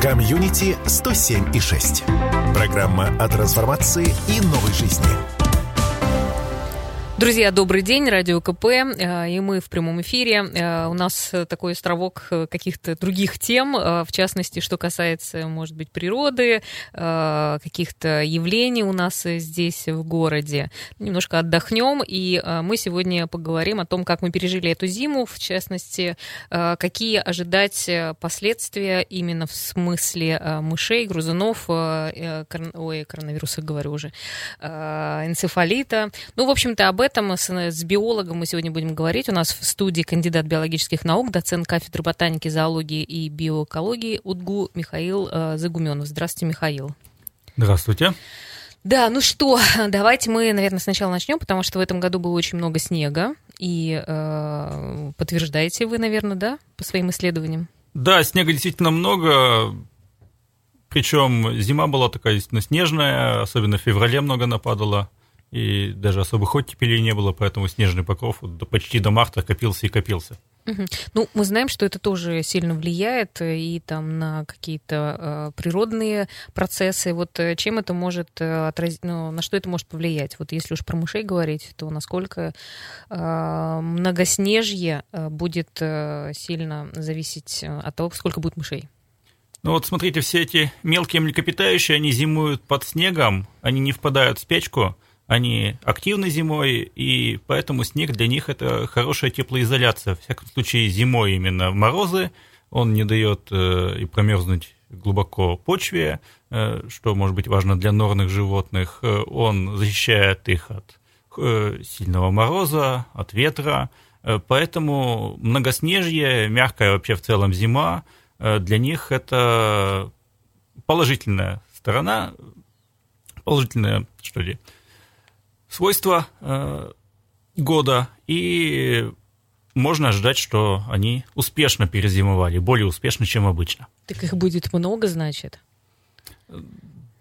Комьюнити 107 и 6. Программа о трансформации и новой жизни. Друзья, добрый день, Радио КП, э, и мы в прямом эфире. Э, у нас такой островок э, каких-то других тем, в частности, что касается, может быть, природы, каких-то явлений у нас здесь в городе. Немножко отдохнем, и мы сегодня поговорим о том, как мы пережили эту зиму, в частности, какие ожидать последствия именно в смысле мышей, грызунов, ой, коронавируса говорю уже, энцефалита. Ну, в общем-то, об этом этом с, с биологом мы сегодня будем говорить. У нас в студии кандидат биологических наук, доцент кафедры ботаники, зоологии и биоэкологии УДГУ Михаил э, Загуменов. Здравствуйте, Михаил. Здравствуйте. Да, ну что, давайте мы, наверное, сначала начнем, потому что в этом году было очень много снега, и э, подтверждаете вы, наверное, да, по своим исследованиям? Да, снега действительно много, причем зима была такая действительно снежная, особенно в феврале много нападало и даже особых оттепелей не было, поэтому снежный покров почти до марта копился и копился. Угу. Ну, мы знаем, что это тоже сильно влияет э, и там на какие-то э, природные процессы. Вот э, чем это может э, отразить, ну, на что это может повлиять? Вот если уж про мышей говорить, то насколько э, многоснежье будет э, сильно зависеть от того, сколько будет мышей? Ну вот смотрите, все эти мелкие млекопитающие, они зимуют под снегом, они не впадают в спячку, они активны зимой, и поэтому снег для них это хорошая теплоизоляция. В всяком случае, зимой именно морозы, он не дает э, и промерзнуть глубоко почве, э, что может быть важно для норных животных. Э, он защищает их от сильного мороза, от ветра. Поэтому многоснежье, мягкая вообще в целом зима, для них это положительная сторона, положительная, что ли, свойства э, года, и можно ожидать, что они успешно перезимовали, более успешно, чем обычно. Так их будет много, значит?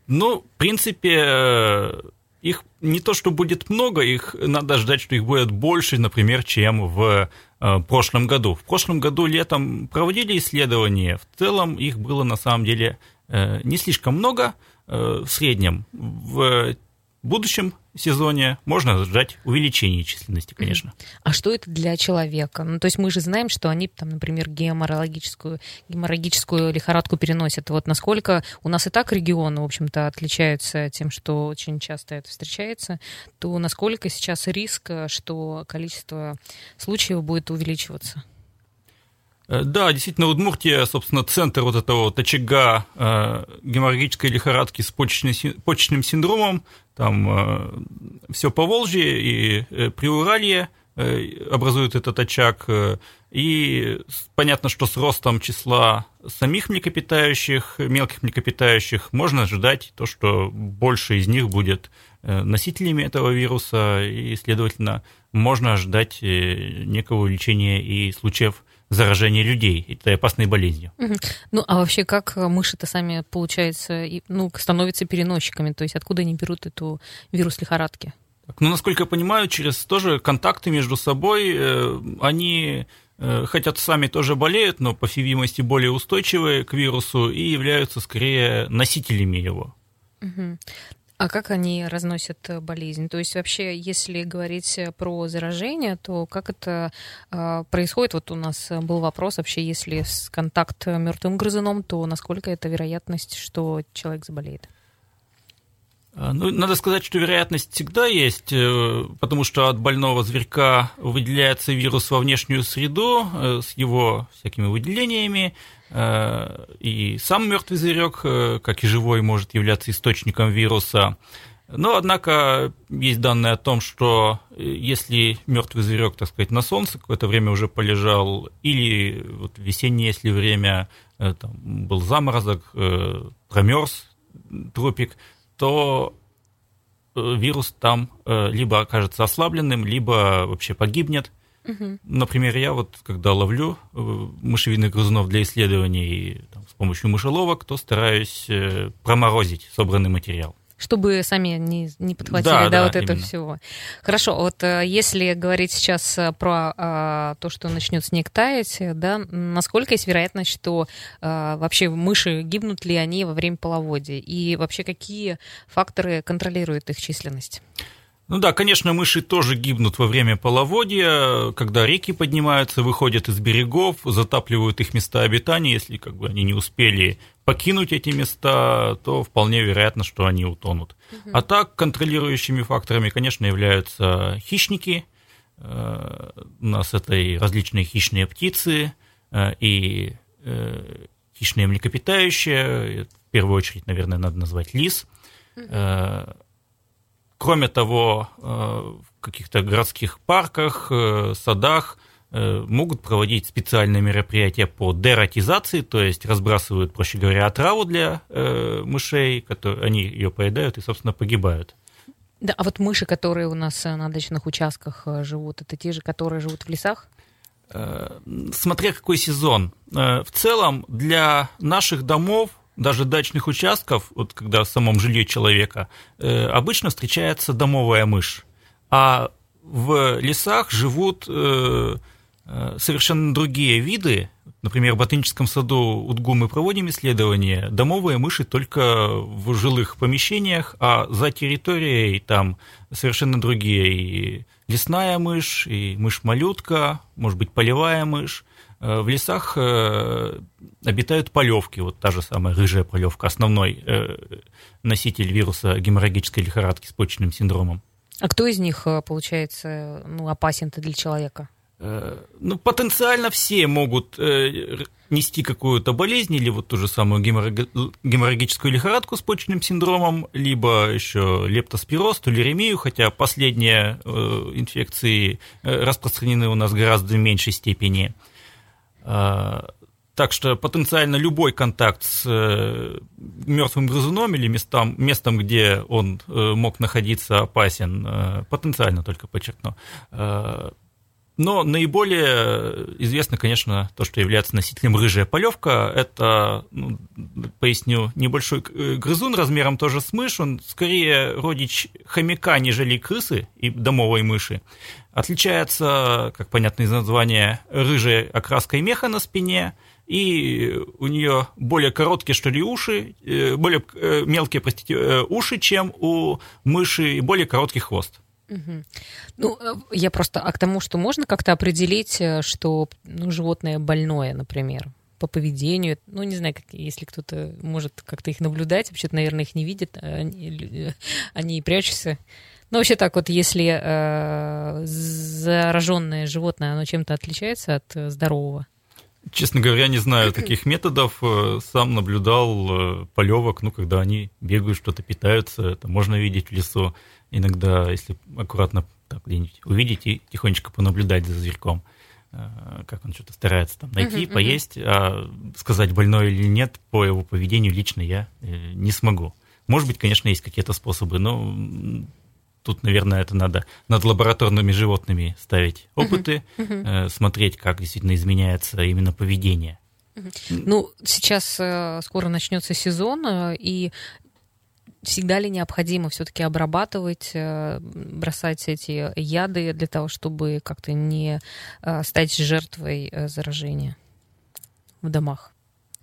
Ну, в принципе, их не то, что будет много, их надо ждать, что их будет больше, например, чем в э, прошлом году. В прошлом году летом проводили исследования, в целом их было на самом деле э, не слишком много, э, в среднем. В в будущем сезоне можно ждать увеличения численности, конечно. А что это для человека? Ну, то есть мы же знаем, что они, там, например, геморрагическую, геморрагическую лихорадку переносят. Вот насколько у нас и так регионы, в общем-то, отличаются тем, что очень часто это встречается, то насколько сейчас риск, что количество случаев будет увеличиваться? Э, да, действительно, Удмуртия, собственно, центр вот этого вот очага э, геморрагической лихорадки с почечным синдромом. Там э, все по Волжье и э, Приуралье э, образует этот очаг. Э, и понятно, что с ростом числа самих млекопитающих, мелких млекопитающих, можно ожидать то, что больше из них будет э, носителями этого вируса, и, следовательно, можно ожидать э, некого увеличения и случаев заражения людей этой опасной болезнью. Угу. Ну, а вообще как мыши-то сами, получается, ну, становятся переносчиками? То есть откуда они берут эту вирус лихорадки? Так, ну, насколько я понимаю, через тоже контакты между собой э, они э, хотят сами тоже болеют, но, по всей видимости, более устойчивые к вирусу и являются скорее носителями его. Угу. А как они разносят э, болезнь? То есть вообще, если говорить э, про заражение, то как это э, происходит? Вот у нас э, был вопрос вообще, если с контакт мертвым грызуном, то насколько это вероятность, что человек заболеет? А, ну, надо сказать, что вероятность всегда есть, потому что от больного зверька выделяется вирус во внешнюю среду с его всякими выделениями, Э, и сам мертвый зверек, э, как и живой, может являться источником вируса. Но, однако, есть данные о том, что э, если мертвый зверек, так сказать, на солнце какое-то время уже полежал, или вот весеннее, если время там, был заморозок, промерз трупик, то вирус там либо окажется ослабленным, либо вообще погибнет. Угу. Например, я вот, когда ловлю э, мышевидных грызунов для исследований там, с помощью мышеловок, то стараюсь э, проморозить собранный материал. Чтобы сами не, не подхватили, Да, да, да, вот это именно. всего. Хорошо, вот э, если говорить сейчас э, про э, то, что начнет снег таять, да, насколько есть вероятность, что э, вообще мыши гибнут ли они во время половодья? И вообще какие факторы контролируют их численность? Ну да, конечно, мыши тоже гибнут во время половодья, когда реки поднимаются, выходят из берегов, затапливают их места обитания. Если как бы они не успели покинуть эти места, то вполне вероятно, что они утонут. А так, контролирующими факторами, конечно, являются хищники. Э, У нас это и различные хищные птицы, э, и э, хищные млекопитающие. В первую очередь, наверное, надо назвать лис. Э, Кроме того, э, в каких-то городских парках, э, садах э, могут проводить специальные мероприятия по дератизации, то есть разбрасывают, проще говоря, отраву для мышей, которые, они ее поедают и, собственно, погибают. Да, а вот мыши, которые у нас на дачных участках живут, это те же, которые живут в лесах? Смотря какой сезон. В целом, для наших домов, даже дачных участков, вот когда в самом жилье человека, э, обычно встречается домовая мышь. А в лесах живут э, э, совершенно другие виды. Например, в ботаническом саду Удгу мы проводим исследования. Домовые мыши только в жилых помещениях, а за территорией там совершенно другие. И лесная мышь, и мышь-малютка, может быть, полевая мышь. Э, В лесах э, обитают полевки, вот та же самая рыжая полевка, основной э, носитель вируса геморрагической лихорадки с почечным синдромом. А кто из них, получается, ну, опасен-то для человека? Ну, потенциально все могут нести какую-то болезнь, или вот ту же самую геморраг- геморрагическую лихорадку с почечным синдромом, либо еще лептоспироз, тулеремию, хотя последние инфекции распространены у нас гораздо в меньшей степени. Э, Так что потенциально любой контакт с мертвым грызуном или местом, местом где он э, мог находиться, опасен, э, потенциально только подчеркну. Э, Но наиболее известно, конечно, то, что является носителем рыжая полевка. Это, ну, поясню, небольшой э, грызун размером тоже с мышь. Он скорее родич хомяка, нежели крысы и домовой мыши. Отличается, как понятно из названия, рыжей окраской меха на спине, и у нее более короткие, что ли, уши, э, более э, мелкие, простите, уши, чем у мыши, и более короткий хвост. Ну, э, я просто а к тому, что можно как-то определить, э, что ну, животное больное, например, по поведению. Ну, не знаю, как, если кто-то может как-то их наблюдать, вообще-то, наверное, их не видит, а они, лю- они и прячутся. Но вообще так вот, если э, зараженное животное, оно чем-то отличается от э, здорового? Честно говоря, не знаю таких методов. Э, Сам наблюдал полевок, ну, когда они бегают, что-то питаются, это можно видеть в лесу. Иногда, если аккуратно так увидеть и тихонечко понаблюдать за зверьком, э, как он что-то старается там найти, мгм. поесть, а сказать, больной или нет, по его поведению лично я э, не смогу. Может быть, конечно, есть какие-то способы, но тут, наверное, это надо над лабораторными животными ставить опыты, э, смотреть, как действительно изменяется именно поведение. Ну, сейчас скоро начнется сезон, и всегда ли необходимо все-таки обрабатывать, э, бросать эти яды для того, чтобы как-то не э, стать жертвой э, заражения в домах?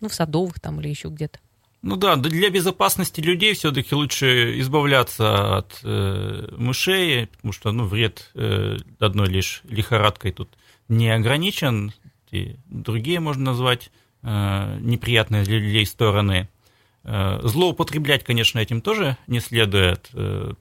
Ну, в садовых там или еще где-то. Ну да, для безопасности людей все-таки лучше избавляться от э, мышей, потому что ну, вред э, одной лишь лихорадкой тут не ограничен. И другие можно назвать э, неприятные для людей стороны. Э, злоупотреблять, конечно, этим тоже не следует. Э,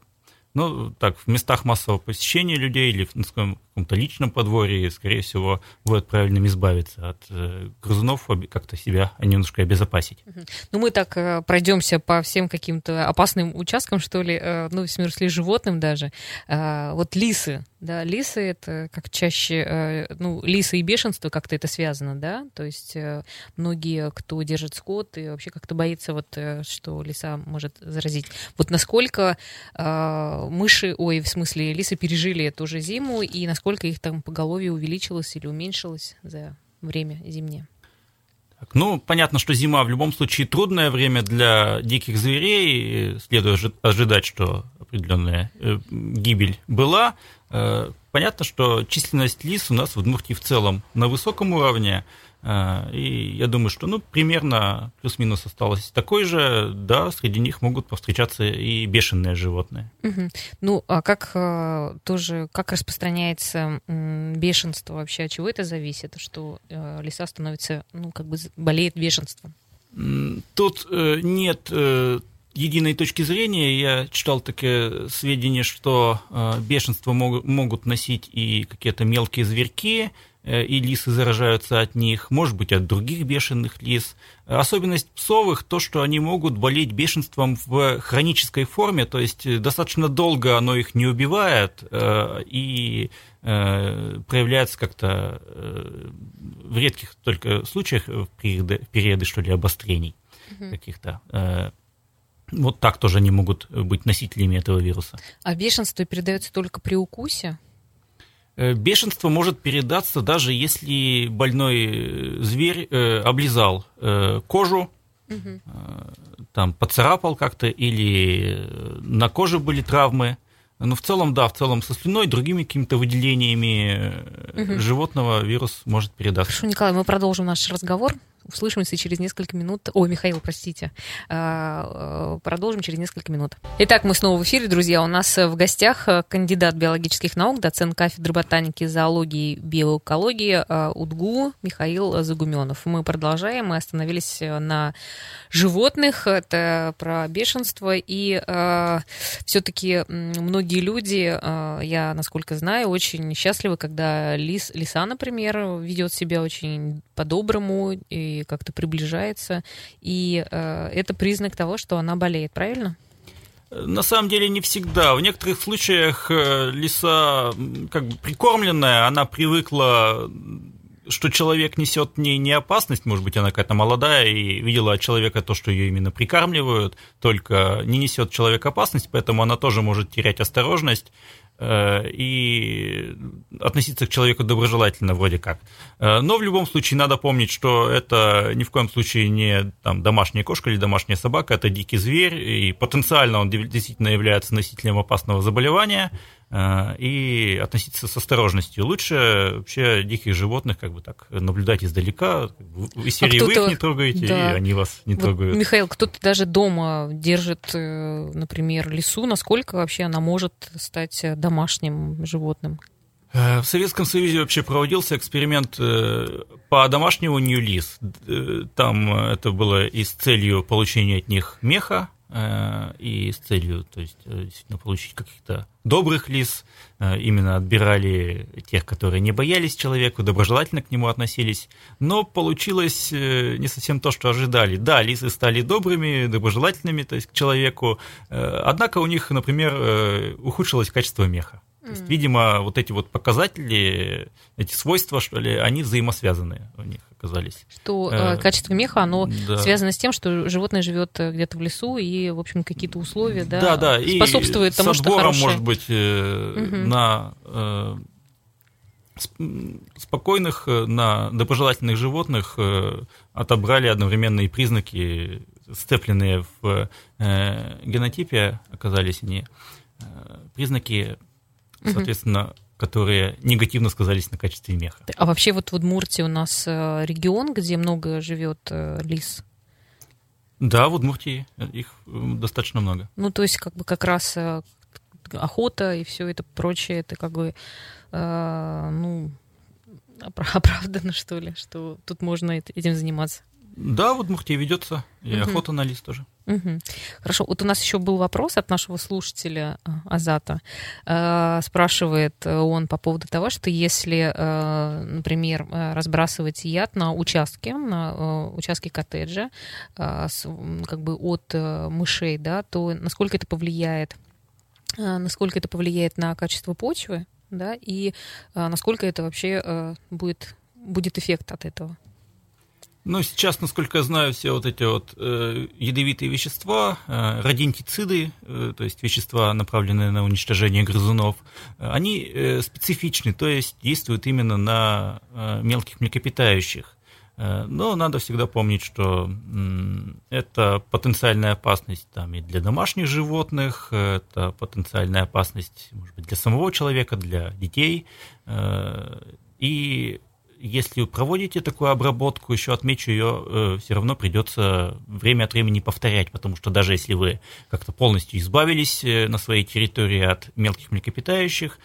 ну, так, в местах массового посещения людей или в своем каком-то личном подворье, скорее всего, будет правильным избавиться от э, грызунов, как-то себя немножко обезопасить. Ну, мы так пройдемся по всем каким-то опасным участкам, что ли, ну, в смысле, животным даже. Вот лисы, да, лисы это как чаще, э, ну, лисы и бешенство как-то это связано, да, то есть э, многие, кто держит скот и вообще как-то боится вот, э, что лиса может заразить. Вот насколько мыши, ой, в смысле, лисы пережили эту же зиму и насколько их там поголовье увеличилось или уменьшилось за время зимнее? Ну, понятно, что зима в любом случае трудное время для диких зверей. Следует ожидать, что определенная э, гибель была. Э, понятно, что численность лис у нас в Удмуртии в целом на высоком уровне. А, и я думаю, что ну, примерно плюс-минус осталось такой же, да, среди них могут повстречаться и бешеные животные. Угу. Ну, а как а, тоже, как распространяется бешенство вообще, от чего это зависит, что э, леса становятся, ну, как бы болеет бешенством? Тут э, нет э, единой точки зрения. Я читал такие сведения, что бешенство могут носить и какие-то мелкие зверьки, Э, и лисы заражаются от них, может быть, от других бешеных лис. Особенность псовых то, что они могут болеть бешенством в хронической форме, то есть э, достаточно долго оно их не убивает э, и проявляется как-то в редких только случаях, в периоды, в периоды что ли, обострений угу. каких-то. Вот так тоже они могут быть носителями этого вируса. А бешенство передается только при укусе? Э, бешенство может передаться даже если больной э, зверь э, облизал кожу, угу. там поцарапал как-то или на коже были травмы. Но в целом, да, в целом со слюной, другими какими-то выделениями угу. животного вирус может передаться. Хорошо, Николай, мы продолжим наш разговор. Услышимся через несколько минут. О, Михаил, простите. А, э, продолжим через несколько минут. Итак, мы снова в эфире, друзья. У нас в гостях э, кандидат биологических наук, доцент кафедры ботаники, зоологии и биоэкологии э, УДГУ Михаил Загуменов. Мы продолжаем. Мы остановились на животных. Это про бешенство. И э, все-таки многие люди, э, я, насколько знаю, очень счастливы, когда лис, лиса, например, ведет себя очень по-доброму и как-то приближается. И э, это признак того, что она болеет, правильно? На самом деле не всегда. В некоторых случаях э, лиса как бы прикормленная, она привыкла что человек несет не, не опасность, может быть, она какая-то молодая и видела от человека то, что ее именно прикармливают, только не несет человек опасность, поэтому она тоже может терять осторожность. Э, и относиться к человеку доброжелательно вроде как. Э, но в любом случае надо помнить, что это ни в коем случае не там, домашняя кошка или домашняя собака, это дикий зверь, и потенциально он действительно является носителем опасного заболевания, и относиться с осторожностью. Лучше вообще диких животных как бы так наблюдать издалека. Из а серии а вы их не трогаете, да. и они вас не вот, трогают. Михаил, кто-то даже дома держит, э, например, лису. Насколько вообще она может стать домашним животным? Э, в Советском Союзе вообще проводился эксперимент по домашнему лис. Там это было и с целью получения от них меха, Э, и с целью то есть, э, действительно получить каких-то добрых лис, э, именно отбирали тех, которые не боялись человеку, доброжелательно к нему относились, но получилось не совсем то, что ожидали. Да, лисы стали добрыми, доброжелательными то есть, к человеку, однако у них, например, ухудшилось качество меха. То есть, видимо, вот эти вот показатели, эти свойства, что ли, они взаимосвязаны у них оказались. Что э, э качество меха, оно да. связано с тем, что животное живет э, где-то в лесу, и, в общем, какие-то условия да, да, да. способствуют и тому, с отбором, что хорошее... может быть, э, угу. на э, спокойных, э, на доброжелательных животных э, отобрали одновременно и признаки, сцепленные в э, генотипе, оказались они, признаки соответственно, угу. которые негативно сказались на качестве меха. А вообще вот в Удмуртии у нас э, регион, где много живет э, лис? Да, в Удмуртии их достаточно много. Ну, то есть, как бы как раз э, охота и все это прочее, это как бы, э, ну, оправдано, что ли, что тут можно этим заниматься. Да, в Удмуртии ведется и угу. охота на лис тоже. Угу. Хорошо. Вот у нас еще был вопрос от нашего слушателя а, Азата. Э, спрашивает он по поводу того, что если, э, например, разбрасывать яд на участке, на э, участке коттеджа, как бы от мышей, да, то насколько это повлияет, насколько это повлияет на качество почвы, да, и насколько это вообще будет, будет эффект от этого? Ну, сейчас, насколько я знаю, все вот эти вот э, ядовитые вещества, э, радентициды, э, то есть вещества, направленные на уничтожение грызунов, э, они э, специфичны, то есть действуют именно на э, мелких млекопитающих. Э, но надо всегда помнить, что это потенциальная опасность там, и для домашних животных, это потенциальная опасность, может быть, для самого человека, для детей. Э, и если проводите такую обработку, еще отмечу, ее э, все равно придется время от времени повторять, потому что даже если вы как-то полностью избавились на своей территории от мелких млекопитающих,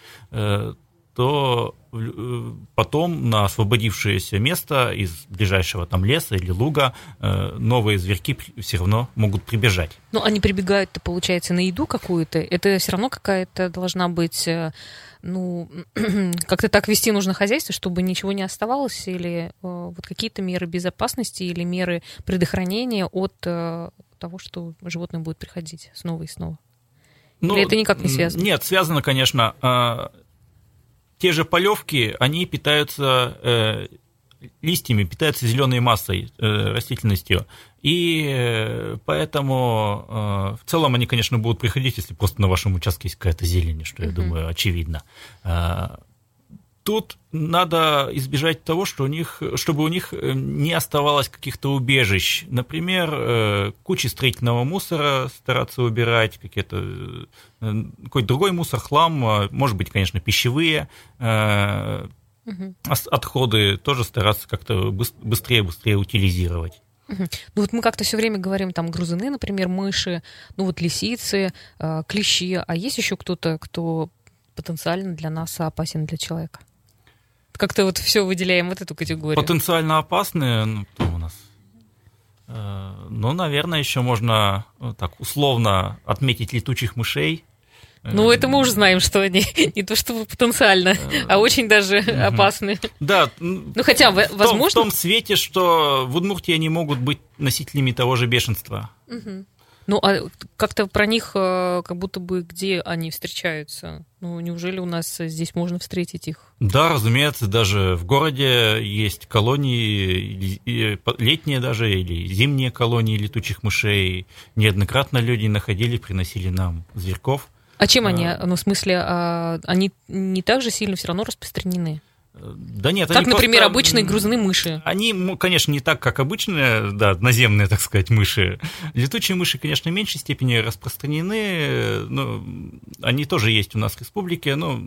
то э, потом на освободившееся место из ближайшего там леса или луга э, новые зверьки все равно могут прибежать. Ну, они прибегают-то, получается, на еду какую-то. Это все равно какая-то должна быть, э, ну, как-то так вести нужно хозяйство, чтобы ничего не оставалось, или вот какие-то меры безопасности или меры предохранения от того, что животное будет приходить снова и снова. Ну, Или это никак не связано? Нет, связано, конечно. А, те же полевки, они питаются э, листьями, питаются зеленой массой, э, растительностью. И э, поэтому э, в целом они, конечно, будут приходить, если просто на вашем участке есть какая-то зелень, что, я думаю, очевидно. Э, тут надо избежать того, что у них, чтобы у них не оставалось каких-то убежищ. Например, кучи строительного мусора стараться убирать, какие-то какой-то другой мусор, хлам, может быть, конечно, пищевые угу. отходы тоже стараться как-то быстрее-быстрее утилизировать. Ну вот мы как-то все время говорим там грузины, например, мыши, ну вот лисицы, клещи, а есть еще кто-то, кто потенциально для нас опасен для человека? Как-то вот все выделяем вот эту категорию. Потенциально опасные, ну, кто у нас? Э, ну, наверное, еще можно так условно отметить летучих мышей. Ну, это мы уже знаем, что они не то чтобы потенциально, а очень даже опасны. Да. Ну, хотя, возможно... В том, свете, что в Удмуртии они могут быть носителями того же бешенства. Ну, а как-то про них э, как будто бы где они встречаются? Ну, неужели у нас здесь можно встретить их? Да, разумеется, даже в городе есть колонии, летние даже, или зимние колонии летучих мышей. Неоднократно люди находили, приносили нам зверьков. А чем они, а. ну, в смысле, а, они не так же сильно все равно распространены? Да нет, как, например, просто, обычные грузные мыши. Они, конечно, не так, как обычные, да, наземные, так сказать, мыши. Летучие мыши, конечно, в меньшей степени распространены, но они тоже есть у нас в республике, но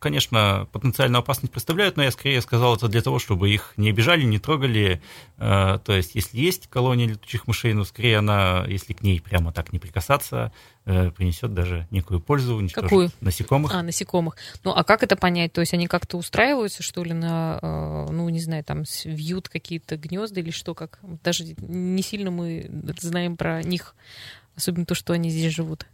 конечно, потенциальную опасность представляют, но я скорее сказал это для того, чтобы их не обижали, не трогали. Э, то есть, если есть колония летучих мышей, ну, скорее она, если к ней прямо так не прикасаться, э, принесет даже некую пользу, уничтожит Какую? насекомых. А, насекомых. Ну, а как это понять? То есть, они как-то устраиваются, что ли, на, э, ну, не знаю, там, вьют какие-то гнезда или что, как? Даже не сильно мы знаем про них, особенно то, что они здесь живут.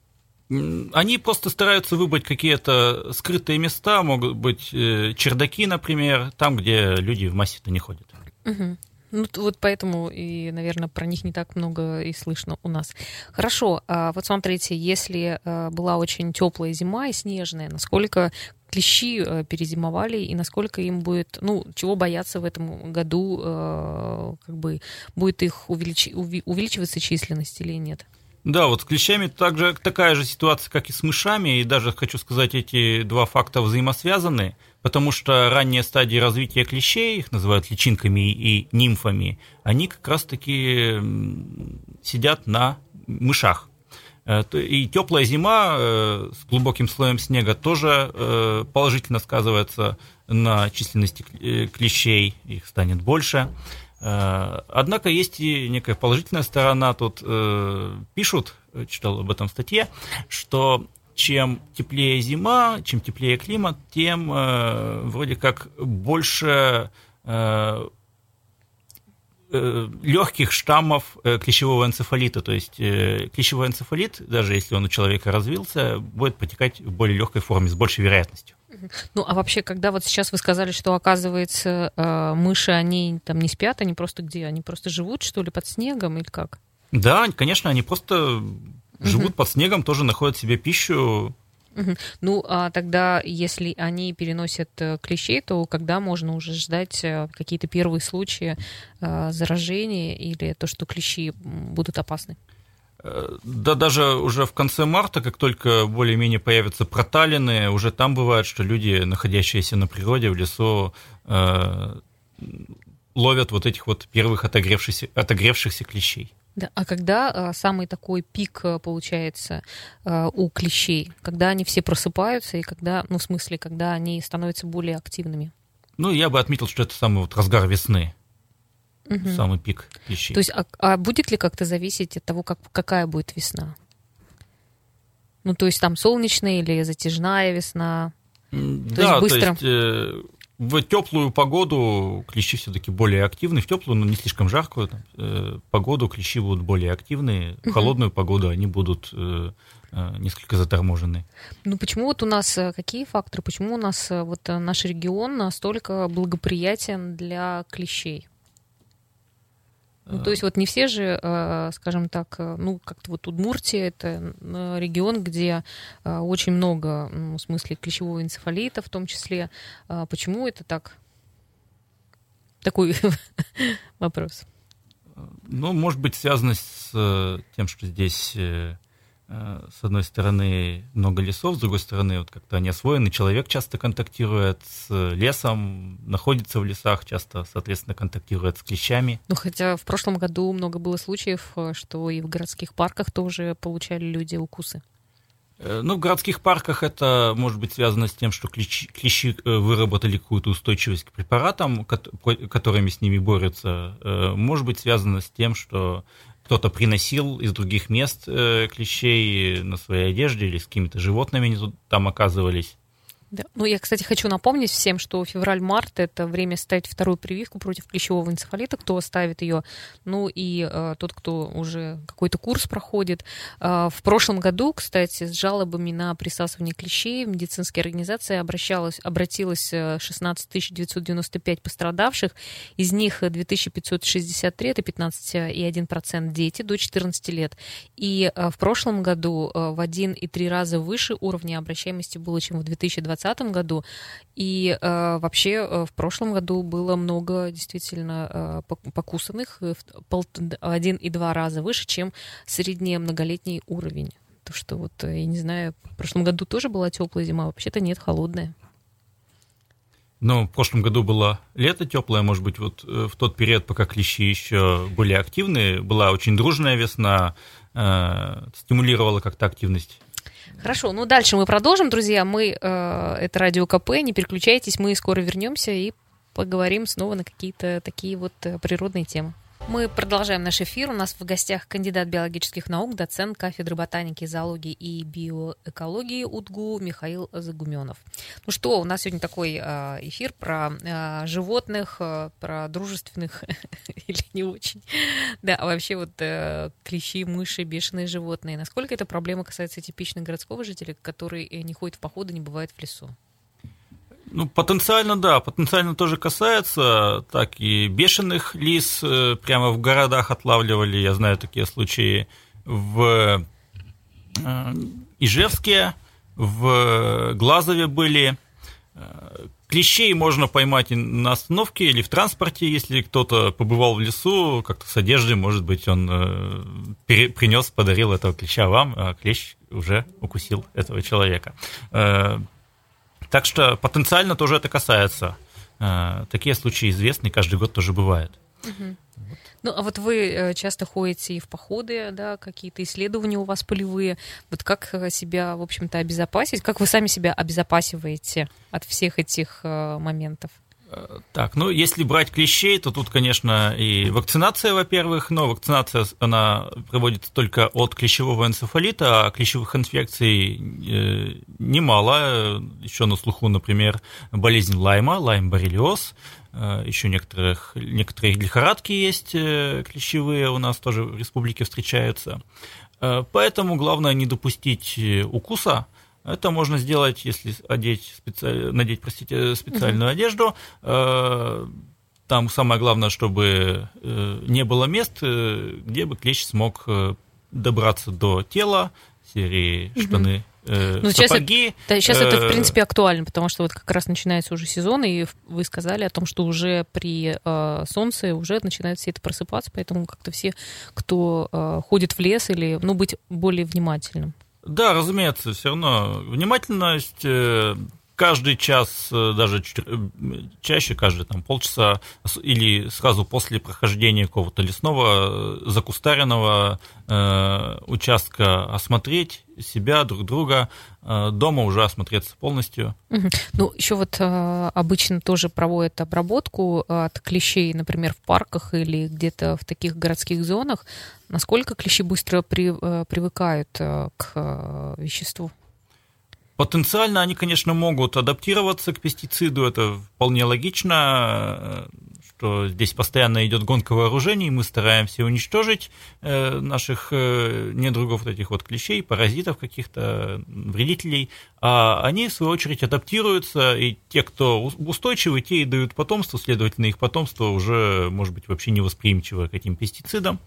Они просто стараются выбрать какие-то скрытые места, могут быть э, чердаки, например, там, где люди в массе-то не ходят. Угу. Ну, вот поэтому и, наверное, про них не так много и слышно у нас. Хорошо, а вот смотрите, если э, была очень теплая зима и снежная, насколько клещи э, перезимовали и насколько им будет, ну, чего бояться в этом году, как бы будет их увелич... увеличиваться численность или нет? Да, вот с клещами также такая же ситуация, как и с мышами, и даже хочу сказать, эти два факта взаимосвязаны, потому что ранние стадии развития клещей, их называют личинками и нимфами, они как раз-таки сидят на мышах. Э, и теплая зима э, с глубоким слоем снега тоже э, положительно сказывается на численности клещей, их станет больше. Э, однако есть и некая положительная сторона. Тут э, пишут, читал об этом статье, что чем теплее зима, чем теплее климат, тем э, вроде как больше э, э, легких штаммов э, клещевого энцефалита. То есть э, клещевой энцефалит, даже если он у человека развился, будет протекать в более легкой форме, с большей вероятностью. Ну, а вообще, когда вот сейчас вы сказали, что, оказывается, э, мыши, они там не спят, они просто где? Они просто живут, что ли, под снегом или как? Да, конечно, они просто живут под снегом, тоже находят себе пищу. Ну, а тогда, если они переносят э, клещей, то когда можно уже ждать э, какие-то первые случаи заражения или то, что клещи будут опасны? Да даже уже в конце марта, как только более-менее появятся проталины, уже там бывает, что люди, находящиеся на природе, в лесу, э, ловят вот этих вот первых отогревшихся, отогревшихся клещей. Да, а когда а, самый такой пик а, получается а, у клещей? Когда они все просыпаются и когда, ну, в смысле, когда они становятся более активными? Ну, я бы отметил, что это самый вот разгар весны. Угу. Самый пик клещей. То есть, а, а будет ли как-то зависеть от того, как, какая будет весна? Ну, то есть там солнечная или затяжная весна? То да, есть быстро... то есть э, в теплую погоду клещи все-таки более активны. В теплую, но не слишком жаркую там, э, погоду клещи будут более активны. В холодную погоду они будут э, э, несколько заторможены. Ну почему вот у нас э, какие факторы? Почему у нас э, вот наш регион настолько благоприятен для клещей? Ну, то есть вот не все же, э, скажем так, э, ну, как-то вот Удмуртия — это э, регион, где очень много, ну, в смысле, клещевого энцефалита в том числе. А почему это так? Такой вопрос. Ну, может быть, связано с тем, что здесь Э, с одной стороны, много лесов, с другой стороны, вот как-то они освоены, человек часто контактирует с лесом, находится в лесах, часто, соответственно, контактирует с клещами. Ну, хотя в прошлом году много было случаев, э, что и в городских парках тоже получали люди укусы. Э, ну, в городских парках это может быть связано с тем, что клещи, клещи выработали какую-то устойчивость к препаратам, которыми с ними борются. Может быть связано с тем, что кто-то приносил из других мест э, клещей на своей одежде или с какими-то животными они там оказывались. Да. Ну, я, кстати, хочу напомнить всем, что февраль-март – это время ставить вторую прививку против клещевого энцефалита, кто ставит ее, ну и э, тот, кто уже какой-то курс проходит. Э, в прошлом году, кстати, с жалобами на присасывание клещей медицинские организации обращалась, обратилось 16 э, 995 пострадавших, из них 2563, это 15,1% дети до 14 лет. И э, в прошлом году э, в 1,3 раза выше уровня обращаемости было, чем в 2020 2020 году. И э, вообще э, в прошлом году было много действительно э, покусанных, один и два раза выше, чем средний многолетний уровень. То, что вот, э, я не знаю, в прошлом году тоже была теплая зима, вообще-то нет, холодная. Ну, в прошлом году было лето теплое, может быть, вот э, в тот период, пока клещи еще были активны, была очень дружная весна, э, стимулировала как-то активность Хорошо, ну дальше мы продолжим, друзья. Мы, э, это Радио КП, не переключайтесь, мы скоро вернемся и поговорим снова на какие-то такие вот э, природные темы. Мы продолжаем наш эфир. У нас в гостях кандидат биологических наук, доцент кафедры ботаники, зоологии и биоэкологии УДГУ Михаил Загуменов. Ну что, у нас сегодня такой а, эфир про а, животных, а, про дружественных или не очень. Да, вообще вот э, клещи, мыши, бешеные животные. Насколько эта проблема касается типичных городского жителя, который э, не ходит в походы, не бывает в лесу? Ну, потенциально, да, потенциально тоже касается, так и бешеных лис э, прямо в городах отлавливали, я знаю такие случаи, в э, Ижевске, в Глазове были. Э, клещей можно поймать на остановке или в транспорте, если кто-то побывал в лесу, как-то с одеждой, может быть, он принес, подарил этого клеща вам, а клещ уже укусил этого человека. Так что потенциально тоже это касается. Э, такие случаи известны, каждый год тоже. Вот. Ну, а вот вы э, часто ходите и в походы, да, какие-то исследования у вас полевые. Вот как э, себя, в общем-то, обезопасить? Как вы сами себя обезопасиваете от всех этих моментов? Так, ну если брать клещей, то тут, конечно, и вакцинация, во-первых, но вакцинация, она проводится только от клещевого энцефалита, а клещевых инфекций э, немало. Еще на слуху, например, болезнь Лайма, лайм-боррелиоз, э, еще некоторых, некоторые лихорадки есть э, клещевые у нас тоже в республике встречаются. Поэтому главное не допустить укуса, это можно сделать, если одеть специ... надеть, простите, специальную uh-huh. одежду. Э, там самое главное, чтобы э, не было мест, э, где бы клещ смог добраться до тела, серии штаны, uh-huh. ну, сапоги. Сейчас, это, да, сейчас это, в принципе, актуально, потому что вот как раз начинается уже сезон, и вы сказали о том, что уже при э, солнце уже начинает все это просыпаться, поэтому как-то все, кто э, ходит в лес или, ну, быть более внимательным. Да, разумеется, все равно. Внимательность, э, каждый час, даже чаще, каждые там полчаса или сразу после прохождения какого-то лесного закустаренного э, участка осмотреть себя, друг друга, э, дома уже осмотреться полностью. Ну, еще вот э, обычно тоже проводят обработку от клещей, например, в парках или где-то в таких городских зонах. Насколько клещи быстро при, э, привыкают к веществу? Потенциально они, конечно, могут адаптироваться к пестициду, это вполне логично что здесь постоянно идет гонка вооружений, мы стараемся уничтожить э, наших э, недругов, вот этих вот клещей, паразитов каких-то, вредителей, а они, в свою очередь, адаптируются, и те, кто устойчивы, те и дают потомство, следовательно, их потомство уже, может быть, вообще невосприимчиво к этим пестицидам.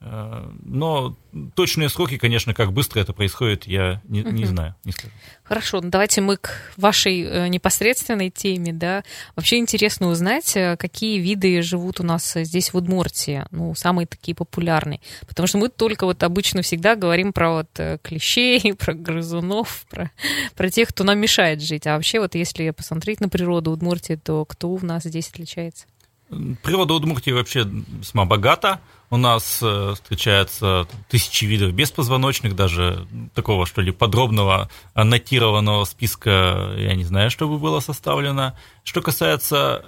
Э, но точные сроки, конечно, как быстро это происходит, я не, не знаю, не скажу. Хорошо, ну давайте мы к вашей э, непосредственной теме, да. Вообще интересно узнать, э, какие виды живут у нас здесь в Удмуртии, ну, самые такие популярные. Потому что мы только вот обычно всегда говорим про вот клещей, про грызунов, про, про тех, кто нам мешает жить. А вообще вот если посмотреть на природу Удмуртии, то кто у нас здесь отличается? Природа Удмуртии вообще весьма богата. У нас э, встречается тысячи видов беспозвоночных, даже такого, что ли, подробного аннотированного списка, я не знаю, чтобы было составлено. Что касается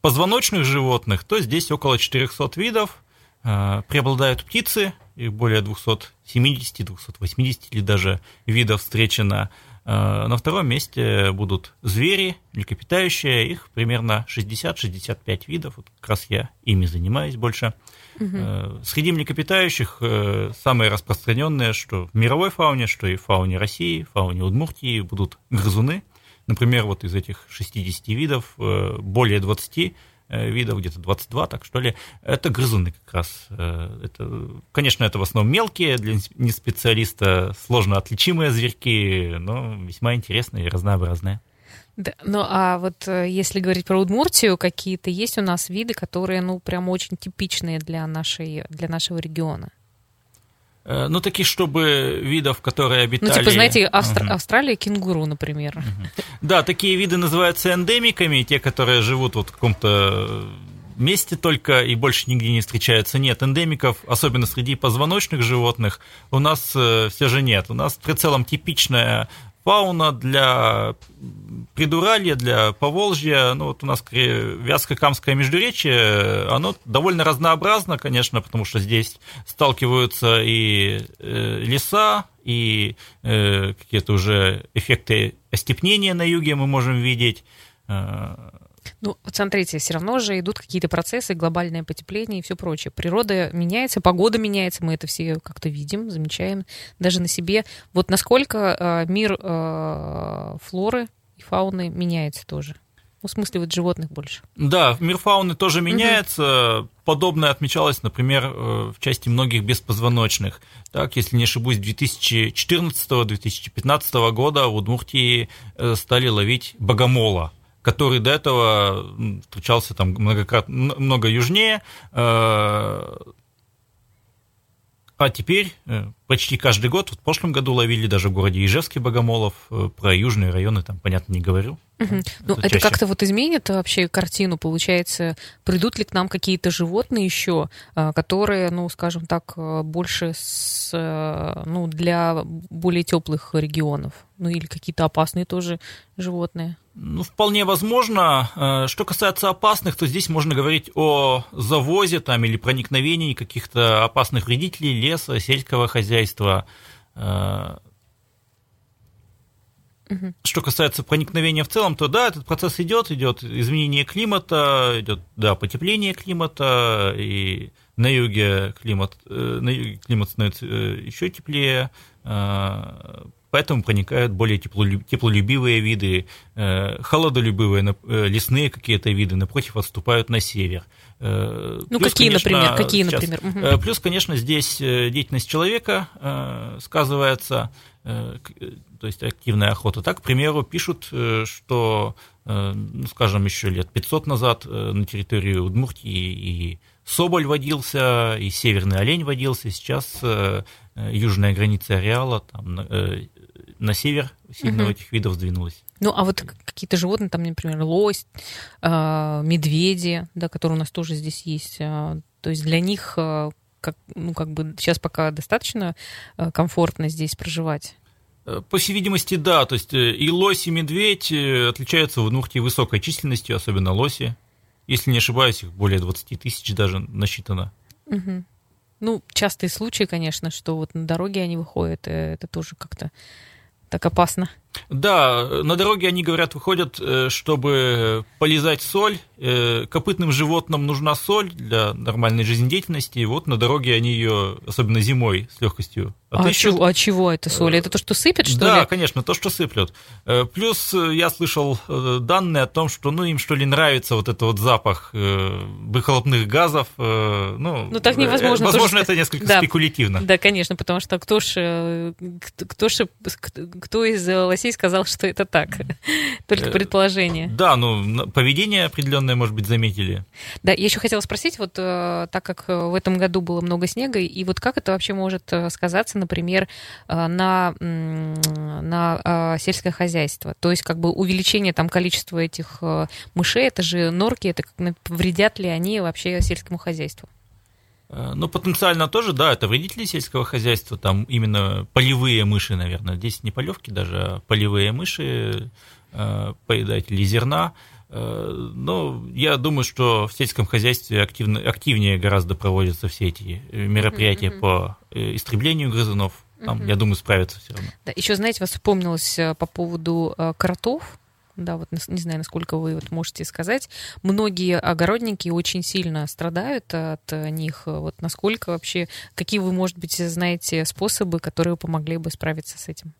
позвоночных животных, то здесь около 400 видов. Э, преобладают птицы, их более 270, 280 или даже видов встречено. Э, на втором месте будут звери, млекопитающие, их примерно 60-65 видов, вот как раз я ими занимаюсь больше. Угу. Среди млекопитающих э, самые распространенные, что в мировой фауне, что и в фауне России, в фауне Удмуртии будут грызуны. Например, вот из этих 60 видов более 20 Э, видов, где-то 22, так что ли, это грызуны как раз. Э, это, конечно, это в основном мелкие, для неспециалиста сложно отличимые зверьки, но весьма интересные и разнообразные. Да, ну а вот э, если говорить про Удмуртию, какие-то есть у нас виды, которые, ну, прям очень типичные для, нашей, для нашего региона? Э, ну, таких, чтобы видов, которые обитали... Ну, типа, знаете, Австр... угу. Австралия кенгуру, например. Угу. Да, такие виды называются эндемиками, те, которые живут вот в каком-то месте только и больше нигде не встречаются. Нет, эндемиков, особенно среди позвоночных животных, у нас э, все же нет. У нас в прицелом типичная фауна для Придуралья, для Поволжья, ну вот у нас Вятско-Камское междуречие, оно довольно разнообразно, конечно, потому что здесь сталкиваются и э, леса, и э, какие-то уже эффекты остепнения на юге мы можем видеть, э, ну, вот смотрите, все равно же идут какие-то процессы, глобальное потепление и все прочее. Природа меняется, погода меняется, мы это все как-то видим, замечаем даже на себе. Вот насколько э, мир э, флоры и фауны меняется тоже? Ну, в смысле, вот животных больше. Да, мир фауны тоже меняется. Угу. Подобное отмечалось, например, э, в части многих беспозвоночных. Так, если не ошибусь, 2014-2015 года в Удмуртии э, стали ловить богомола который до этого встречался там многократно, много южнее, э, а теперь э, почти каждый год, вот в прошлом году ловили даже в городе Ижевске богомолов, э, про южные районы там, понятно, не говорю. Угу. Ну, это, это как-то вот изменит вообще картину, получается, придут ли к нам какие-то животные еще, которые, ну, скажем так, больше с, ну, для более теплых регионов, ну, или какие-то опасные тоже животные? Ну, вполне возможно. Э, что касается опасных, то здесь можно говорить о завозе там, или проникновении каких-то опасных вредителей леса, сельского хозяйства. Угу. Что касается проникновения в целом, то да, этот процесс идет, идет изменение климата, идет да, потепление климата, и на юге климат, э, на юге климат становится еще теплее, поэтому проникают более теплолюбивые виды, э, холодолюбивые э, лесные какие-то виды, напротив, отступают на север. Э, ну, плюс, какие, конечно, например? Какие, сейчас, например? Угу. Плюс, конечно, здесь деятельность человека сказывается, то есть активная охота. Так, к примеру, пишут, что, ну, скажем, еще лет 500 назад на территории Удмуртии и соболь водился, и северный олень водился. Сейчас южная граница ареала, там на север сильно угу. этих видов сдвинулось. Ну, а вот какие-то животные, там, например, лось, э, медведи, да, которые у нас тоже здесь есть, э, то есть для них э, как, ну, как бы сейчас пока достаточно комфортно здесь проживать? По всей видимости, да. То есть и лось, и медведь отличаются в Удмуртии высокой численностью, особенно лоси. Если не ошибаюсь, их более 20 тысяч даже насчитано. Угу. Ну, частые случаи, конечно, что вот на дороге они выходят, это тоже как-то так опасно. Да, на дороге они, говорят, выходят, э, чтобы полезать соль. Э, копытным животным нужна соль для нормальной жизнедеятельности. И вот на дороге они ее, особенно зимой, с легкостью а чего, а чего это соль? Это то, что сыпят, что да, ли? Да, конечно, то, что сыплют. Э, плюс я слышал данные о том, что ну, им что ли нравится вот этот вот запах выхлопных газов. Ну, ну так невозможно. Возможно, тоже... это несколько да, спекулятивно. Да, конечно, потому что кто ж, кто, ж, кто из лосей сказал, что это так. Только э, предположение. Да, ну, поведение определенное, может быть, заметили. Да, я еще хотела спросить, вот э, так как э, в этом году было много снега, и вот как это вообще может сказаться, например, на, на сельское хозяйство? То есть как бы увеличение там количества этих мышей, это же норки, это вредят ли они вообще сельскому хозяйству? Э, ну, потенциально тоже, да, это вредители сельского хозяйства, там именно полевые мыши, наверное. Здесь не полевки даже, а полевые мыши, э, поедатели зерна. Э, но я думаю, что в сельском хозяйстве активно, активнее гораздо проводятся все эти мероприятия mm-hmm. по истреблению грызунов. Там, mm-hmm. я думаю, справятся все равно. Да, еще, знаете, вас вспомнилось по поводу кротов да, вот не знаю, насколько вы вот можете сказать, многие огородники очень сильно страдают от них. Вот насколько вообще, какие вы, может быть, знаете способы, которые помогли бы справиться с этим?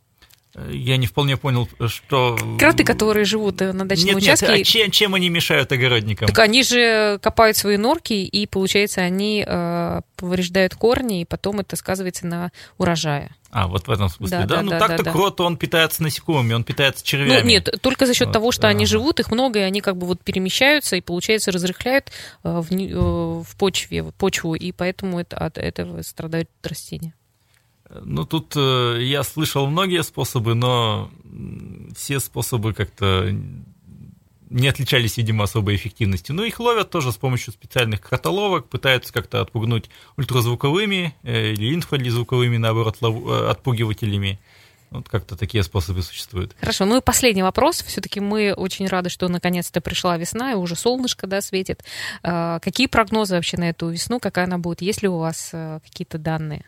Я не вполне понял, что... Кроты, которые живут на дачном нет, участке... Нет, а чем, чем они мешают огородникам? Так они же копают свои норки, и, получается, они э, повреждают корни, и потом это сказывается на урожае. А, вот в этом смысле, да? да? да ну, да, так-то да, крот, он питается насекомыми, он питается червями. Ну, нет, только за счет вот, того, что ага. они живут, их много, и они как бы вот перемещаются, и, получается, разрыхляют э, в, э, в почве, в почву, и поэтому это, от этого страдают растения. Ну, тут э, я слышал многие способы, но все способы как-то не отличались, видимо, особой эффективностью. Ну, их ловят тоже с помощью специальных кротоловок, пытаются как-то отпугнуть ультразвуковыми э, или инфразвуковыми, наоборот, э, отпугивателями. Вот как-то такие способы существуют. Хорошо, ну и последний вопрос. Все-таки мы очень рады, что наконец-то пришла весна, и уже солнышко да, светит. А, какие прогнозы вообще на эту весну? Какая она будет? Есть ли у вас какие-то данные?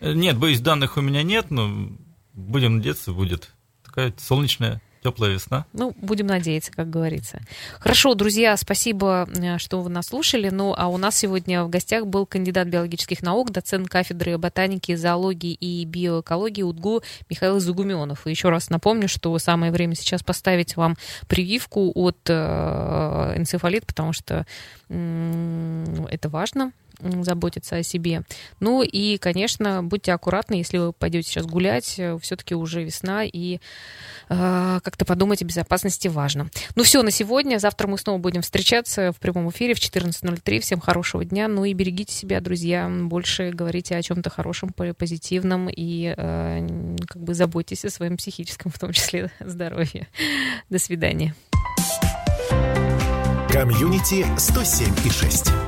Нет, боюсь, данных у меня нет, но будем надеяться, будет такая солнечная теплая весна. Ну, будем надеяться, как говорится. Хорошо, друзья, спасибо, э, что вы нас слушали. Ну, а у нас сегодня в гостях был кандидат биологических наук, доцент кафедры ботаники, зоологии и биоэкологии УДГУ Михаил Загуменов. И еще раз напомню, что самое время сейчас поставить вам прививку от э, энцефалит, потому что это важно заботиться о себе. Ну и, конечно, будьте аккуратны, если вы пойдете сейчас гулять, э, все-таки уже весна, и э, как-то подумать о безопасности важно. Ну все на сегодня. Завтра мы снова будем встречаться в прямом эфире в 14.03. Всем хорошего дня. Ну и берегите себя, друзья. Больше говорите о чем-то хорошем, позитивном и э, как бы заботьтесь о своем психическом, в том числе, здоровье. До свидания. Комьюнити 107 и 6.